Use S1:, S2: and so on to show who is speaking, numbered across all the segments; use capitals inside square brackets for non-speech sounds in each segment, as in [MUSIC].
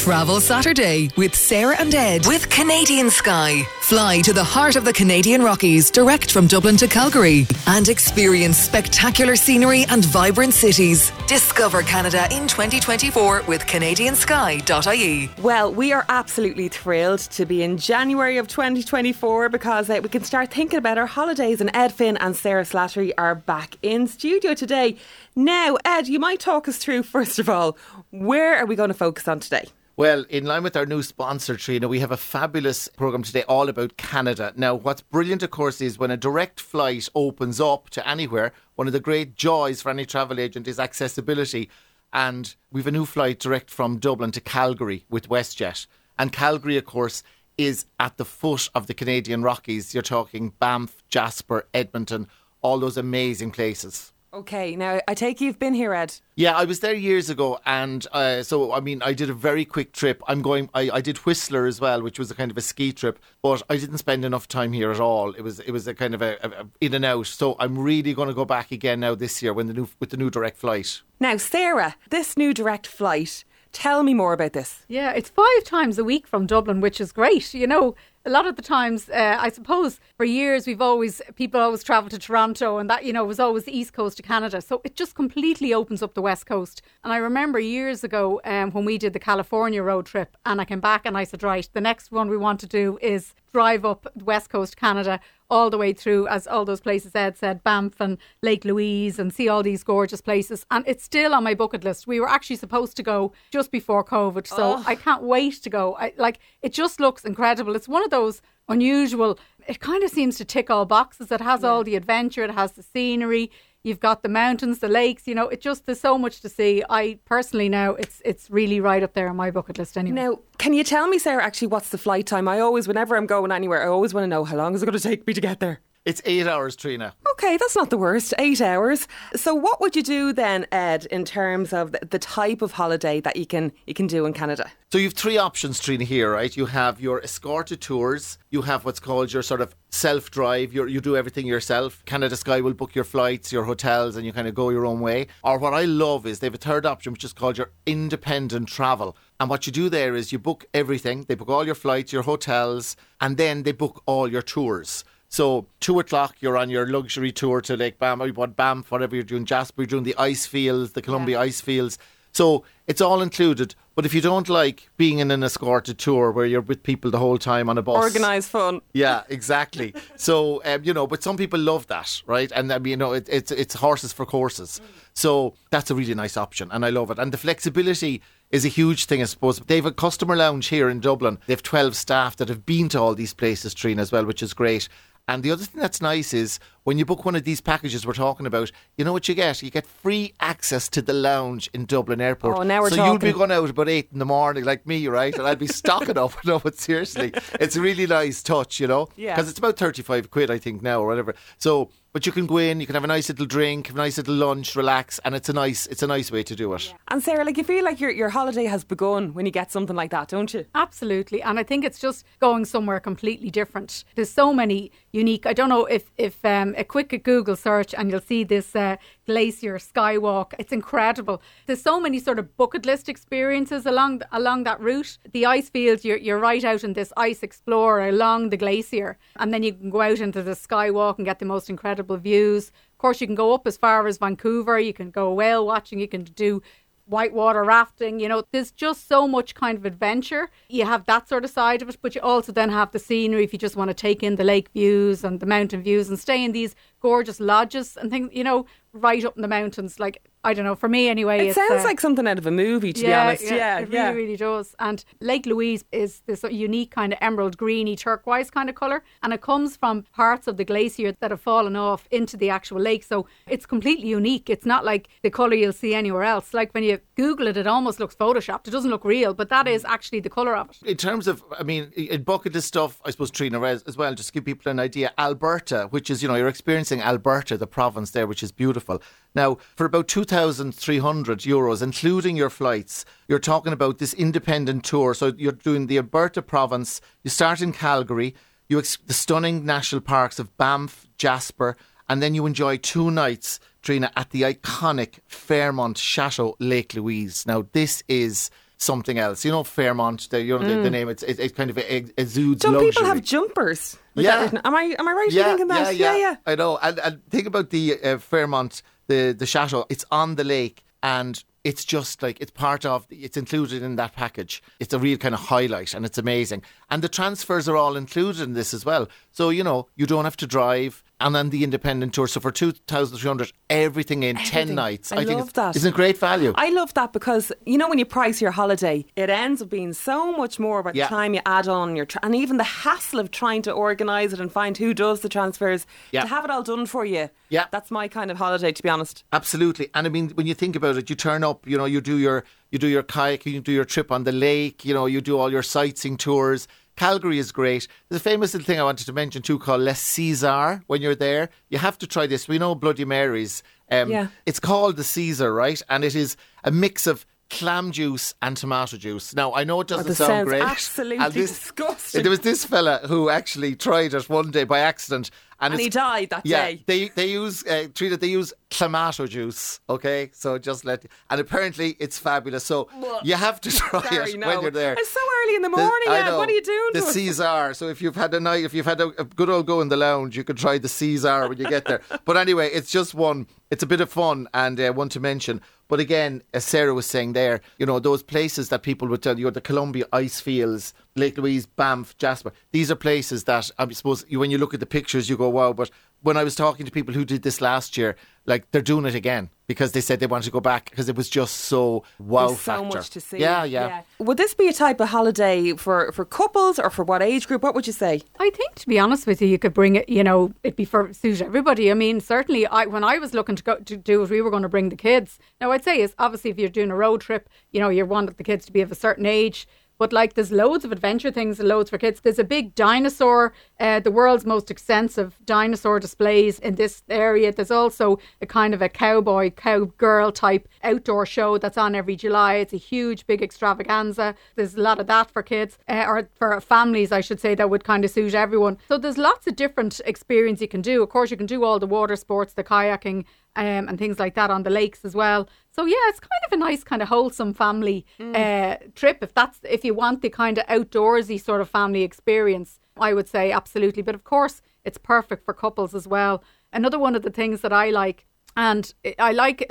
S1: Travel Saturday with Sarah and Ed with Canadian Sky. Fly to the heart of the Canadian Rockies direct from Dublin to Calgary and experience spectacular scenery and vibrant cities. Discover Canada in 2024 with CanadianSky.ie.
S2: Well, we are absolutely thrilled to be in January of 2024 because uh, we can start thinking about our holidays, and Ed Finn and Sarah Slattery are back in studio today. Now, Ed, you might talk us through, first of all, where are we going to focus on today?
S3: Well, in line with our new sponsor, Trina, we have a fabulous programme today all about Canada. Now, what's brilliant, of course, is when a direct flight opens up to anywhere, one of the great joys for any travel agent is accessibility. And we've a new flight direct from Dublin to Calgary with WestJet. And Calgary, of course, is at the foot of the Canadian Rockies. You're talking Banff, Jasper, Edmonton, all those amazing places.
S2: Okay, now I take you've been here, Ed.
S3: Yeah, I was there years ago, and uh, so I mean, I did a very quick trip. I'm going. I, I did Whistler as well, which was a kind of a ski trip, but I didn't spend enough time here at all. It was it was a kind of a, a, a in and out. So I'm really going to go back again now this year when the new with the new direct flight.
S2: Now, Sarah, this new direct flight. Tell me more about this.
S4: Yeah, it's five times a week from Dublin, which is great. You know, a lot of the times, uh, I suppose for years we've always people always travel to Toronto, and that you know was always the east coast of Canada. So it just completely opens up the west coast. And I remember years ago um, when we did the California road trip, and I came back and I said, right, the next one we want to do is drive up west coast Canada all the way through, as all those places Ed said, Banff and Lake Louise, and see all these gorgeous places. And it's still on my bucket list. We were actually supposed to go just before COVID, so
S2: Oh.
S4: I can't wait to go. I, like it just looks incredible. It's one of those unusual. It kind of seems to tick all boxes. It has all the adventure. It has the scenery. You've got the mountains, the lakes. You know, it just there's so much to see. I personally now it's it's really right up there on my bucket list. Anyway.
S2: Now, can you tell me, Sarah, actually, what's the flight time? I always, whenever I'm going anywhere, I always want to know how long is it going to take me to get there.
S3: It's eight hours, Trina.
S2: Okay, that's not the worst. Eight hours. So, what would you do then, Ed, in terms of the- type of holiday that you can you can do in Canada?
S3: So you've three options, Trina, here, right? You have your escorted tours, you have what's called your sort of self-drive, you you do everything yourself. Canada Sky will book your flights, your hotels, and you kind of go your own way. Or what I love is they have a third option, which is called your independent travel. And what you do there is you book everything. They book all your flights, your hotels, and then they book all your tours. So two o'clock, you're on your luxury tour to Lake Bam, or Banff, whatever you're doing, Jasper, you're doing the ice fields, the Columbia ice fields. So it's all included. But if you don't like being in an escorted tour where you're with people the whole time on a bus,
S2: Organised fun.
S3: yeah, [LAUGHS] exactly. so um, you know, but some people love that, right? And I mean, you know, it, it's it's horses for courses. So that's a really nice option, and I love it. And the flexibility is a huge thing, I suppose. They have a customer lounge here in Dublin. They have twelve staff that have been to all these places, Trina, as well, which is great. And the other thing that's nice is when you book one of these packages we're talking about, you know what you get? You get free access to the lounge in Dublin Airport.
S2: Oh, now we're
S3: so you'll be going out about eight in the morning, like me, right? And I'll be stocking up. [LAUGHS] No, but seriously, [LAUGHS] it's a really nice touch, you know?
S2: Yeah.
S3: Because it's about 35 quid, I think, now or whatever. So, but you can go in, you can have a nice little drink, have a nice little lunch, relax, and it's a nice, it's a nice way to do it.
S2: And Sarah, like you feel like your your holiday has begun when you get something like that, don't you?
S4: Absolutely, and I think it's just going somewhere completely different. There's so many unique. I don't know if if um, a quick Google search and you'll see this uh, glacier skywalk. It's incredible. There's so many sort of bucket list experiences along along that route. The ice fields, you're you're right out in this ice explorer along the glacier, and then you can go out into the skywalk and get the most incredible views. Of course, you can go up as far as Vancouver. You can go whale watching. You can do whitewater rafting. You know, there's just so much kind of adventure. You have that sort of side of it, but you also then have the scenery if you just want to take in the lake views and the mountain views and stay in these gorgeous lodges and things, you know, right up in the mountains. Like, I don't know, for me anyway.
S2: It
S4: it's,
S2: sounds
S4: uh,
S2: like something out of a movie, to be honest. Yeah, yeah,
S4: it
S2: yeah.
S4: really, really does. And Lake Louise is this unique kind of emerald greeny turquoise kind of colour, and it comes from parts of the glacier that have fallen off into the actual lake. So it's completely unique. It's not like the colour you'll see anywhere else. Like when you Google it, it almost looks photoshopped. It doesn't look real, but that is actually the colour of it.
S3: In terms of, I mean, in bucket list stuff, I suppose Trina as, as well, just to give people an idea. Alberta, which is, you know, you're experiencing Alberta, the province there, which is beautiful. Now, for about 2,300 euros, including your flights, you're talking about this independent tour. So you're doing the Alberta province. You start in Calgary. You ex- the stunning national parks of Banff, Jasper, and then you enjoy two nights, Trina, at the iconic Fairmont Chateau Lake Louise. Now, this is something else. You know, Fairmont. The, you know the, the name. It's it, it kind of exudes
S2: Don't
S3: luxury.
S2: people have jumpers?
S3: Yeah.
S2: that Am I am I right in
S3: yeah,
S2: thinking that?
S3: Yeah, yeah,
S2: yeah.
S3: I know. And, and think about the uh, Fairmont, the the chateau. It's on the lake, and it's just like it's part of. It's included in that package. It's a real kind of highlight, and it's amazing. And the transfers are all included in this as well. So you know you don't have to drive. And then the independent tour. So for two thousand three hundred, everything in ten nights.
S2: I
S3: think
S2: love
S3: it's,
S2: that.
S3: Isn't great value?
S2: I love that because you know when you price your holiday, it ends up being so much more by the
S3: Yeah.
S2: time you add on your tra- and even the hassle of trying to organise it and find who does the transfers
S3: Yeah.
S2: to have it all done for you.
S3: Yeah.
S2: that's my kind of holiday to be honest.
S3: Absolutely, and I mean, when you think about it, you turn up. You know, you do your you do your kayak, you do your trip on the lake. You know, you do all your sightseeing tours. Calgary is great. There's a famous little thing I wanted to mention too called Les Caesar. When you're there, you have to try this. We know Bloody Marys. Um,
S2: Yeah.
S3: It's called the Caesar, right? And it is a mix of clam juice and tomato juice. Now I know it doesn't
S2: this
S3: sound great.
S2: absolutely
S3: And
S2: disgusting.
S3: There was this fella who actually tried it one day by accident, and,
S2: And he died that
S3: yeah,
S2: day.
S3: they they use uh, treat it. They use clamato juice. Okay, so just let and apparently it's fabulous. So you have to try
S2: Sorry,
S3: it
S2: no.
S3: when you're there.
S2: It's so early in the
S3: The-
S2: morning,
S3: I know.
S2: What are you doing
S3: The? Caesar. So if you've had a night, if you've had a, a good old go in the lounge, you could try the Caesar when you get there. [LAUGHS] but anyway, it's just one. It's a bit of fun and uh, one to mention. But again, as Sarah was saying there, you know those places that people would tell you, the Columbia ice fields, Lake Louise, Banff, Jasper. These are places that I suppose you, when you look at the pictures, you go, wow. But when I was talking to people who did this last year, like they're doing it again because they said they wanted to go back because it was just so wow
S2: There's so
S3: factor.
S2: much to see.
S3: Yeah, yeah.
S2: Would this be a type of holiday for, for couples or for what age group? What would you say?
S4: I think, to be honest with you, you could bring it. You know, it'd be for suit everybody. I mean, certainly, I when I was looking to go to do it, we were going to bring the kids. Now, I'd say is obviously if you're doing a road trip, you know, you want the kids to be of a certain age. But like, there's loads of adventure things and loads for kids. There's a big dinosaur, uh, the world's most extensive dinosaur displays in this area. There's also a kind of a cowboy, cowgirl type outdoor show that's on every July. It's a huge, big extravaganza. There's a lot of that for kids, uh, or for families, I should say, that would kind of suit everyone. So there's lots of different experience you can do. Of course, you can do all the water sports, the kayaking, um, and things like that on the lakes as well. So yeah, it's kind of a nice kind of wholesome family uh, trip if that's if you want the kind of outdoorsy sort of family experience. I would say absolutely, but of course it's perfect for couples as well. Another one of the things that I like, and I like,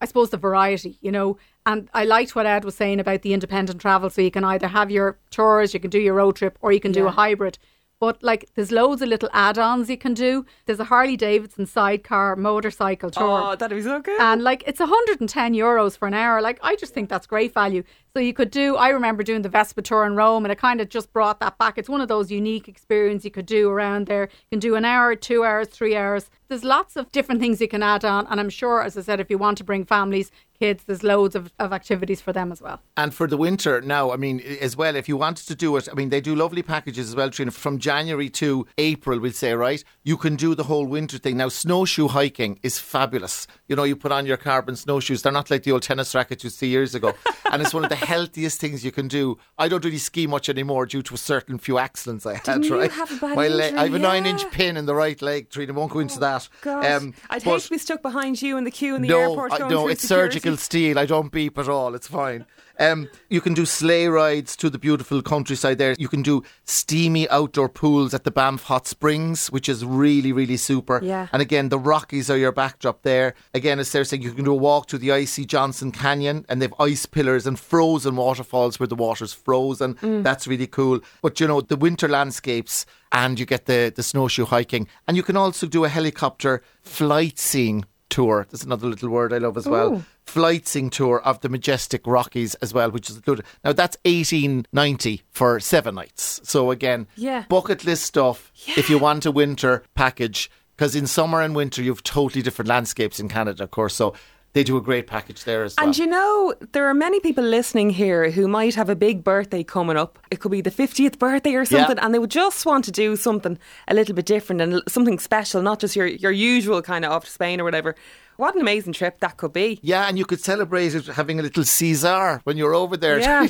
S4: I suppose the variety, you know, and I liked what Ed was saying about the independent travel. So you can either have your tours, you can do your road trip, or you can do a hybrid. But like, there's loads of little add-ons you can do. There's a Harley Davidson sidecar motorcycle tour.
S2: Oh, that'd be so good.
S4: And like it's 110 euros for an hour. Like I just think that's great value. So you could do. I remember doing the Vespa tour in Rome, and it kind of just brought that back. It's one of those unique experiences you could do around there. You can do an hour, two hours, three hours. There's lots of different things you can add on, and I'm sure, as I said, if you want to bring families, kids, there's loads of, of activities for them as well.
S3: And for the winter now, I mean, as well, if you wanted to do it, I mean, they do lovely packages as well, Trina. From January to April, we'll say, right? You can do the whole winter thing. Now, snowshoe hiking is fabulous. You know, you put on your carbon snowshoes. They're not like the old tennis rackets you see years ago. [LAUGHS] [LAUGHS] and it's one of the healthiest things you can do. I don't really ski much anymore due to a certain few accidents I had,
S2: Didn't
S3: right?
S2: have a bad
S3: My leg? I have a nine-inch pin in the right leg, Trina. Won't go into that.
S2: God,
S3: Um,
S2: I'd hate to be stuck behind you in the queue in the
S3: no,
S2: airport.
S3: I- no, it's
S2: security.
S3: surgical steel. I don't beep at all. It's fine. Um, you can do sleigh rides to the beautiful countryside there. You can do steamy outdoor pools at the Banff Hot Springs, which is really, really super.
S2: Yeah.
S3: And again, the Rockies are your backdrop there. Again, as Sarah said, you can do a walk to the icy Johnson Canyon, and they've ice pillars and frozen waterfalls where the water's frozen.
S2: Mm.
S3: That's really cool. But you know, the winter landscapes, and you get the the snowshoe hiking, and you can also do a helicopter flight seeing tour. That's another little word I love as well. Flight seeing tour of the majestic Rockies as well, which is included. Now that's eighteen ninety for seven nights. So again,
S2: Yeah.
S3: bucket list stuff. If you want a winter package, because in summer and winter you have totally different landscapes in Canada, of course. So they do a great package there as well.
S2: And you know, there are many people listening here who might have a big birthday coming up. It could be the 50th birthday or something, and they would just want to do something a little bit different and something special, not just your, your usual kind of off to Spain or whatever. What an amazing trip that could be.
S3: yeah, and you could celebrate it having a little Caesar when you're over there.
S2: Yeah. [LAUGHS]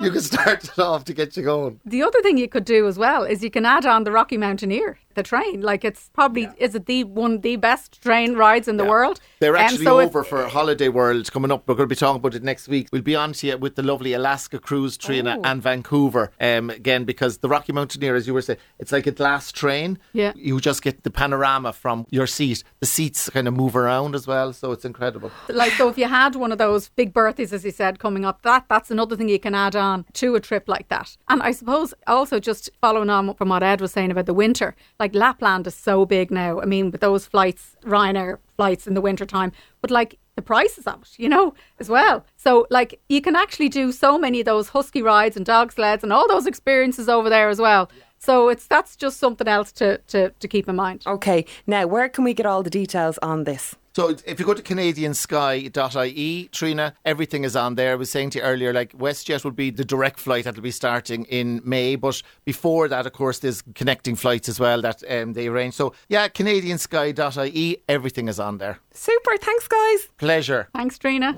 S3: you could start it off to get you going.
S4: The other thing you could do as well is you can add on the Rocky Mountaineer. The train. Like it's probably is it the one of the best train rides in the world.
S3: They're
S4: Um,
S3: actually
S4: so it-
S3: over for Holiday World coming up. We're going to be talking about it next week. We'll be on to you with the lovely Alaska cruise, train
S4: Oh.
S3: and Vancouver um, again because the Rocky Mountaineer, as you were saying, it's like a glass train.
S4: Yeah.
S3: You just get the panorama from your seat. The seats kind of move around as well, so it's incredible.
S4: like so if you had one of those big birthdays as you said coming up that that's another thing you can add on to a trip like that and i suppose also just following on from what ed was saying about the winter like lapland is so big now i mean with those flights ryanair flights in the winter time but like the prices of it, you know, as well. So, like, you can actually do so many of those husky rides and dog sleds and all those experiences over there as well. So, it's that's just something else to, to, to keep in mind.
S2: Okay, now where can we get all the details on this?
S3: So if you go to canadiansky.ie, Trina, everything is on there. I was saying to you earlier, like WestJet will be the direct flight that will be starting in May, but before that, of course, there's connecting flights as well that um, they arrange. So yeah, canadiansky.ie, everything is on there.
S2: Super, thanks, guys.
S3: Pleasure.
S4: Thanks, Trina.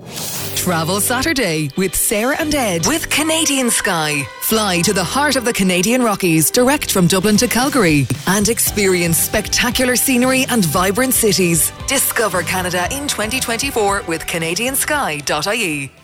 S1: Travel Saturday with Sarah and Ed with Canadian Sky. Fly to the heart of the Canadian Rockies direct from Dublin to Calgary and experience spectacular scenery and vibrant cities. Discover Canada in 2024 with CanadianSky.ie.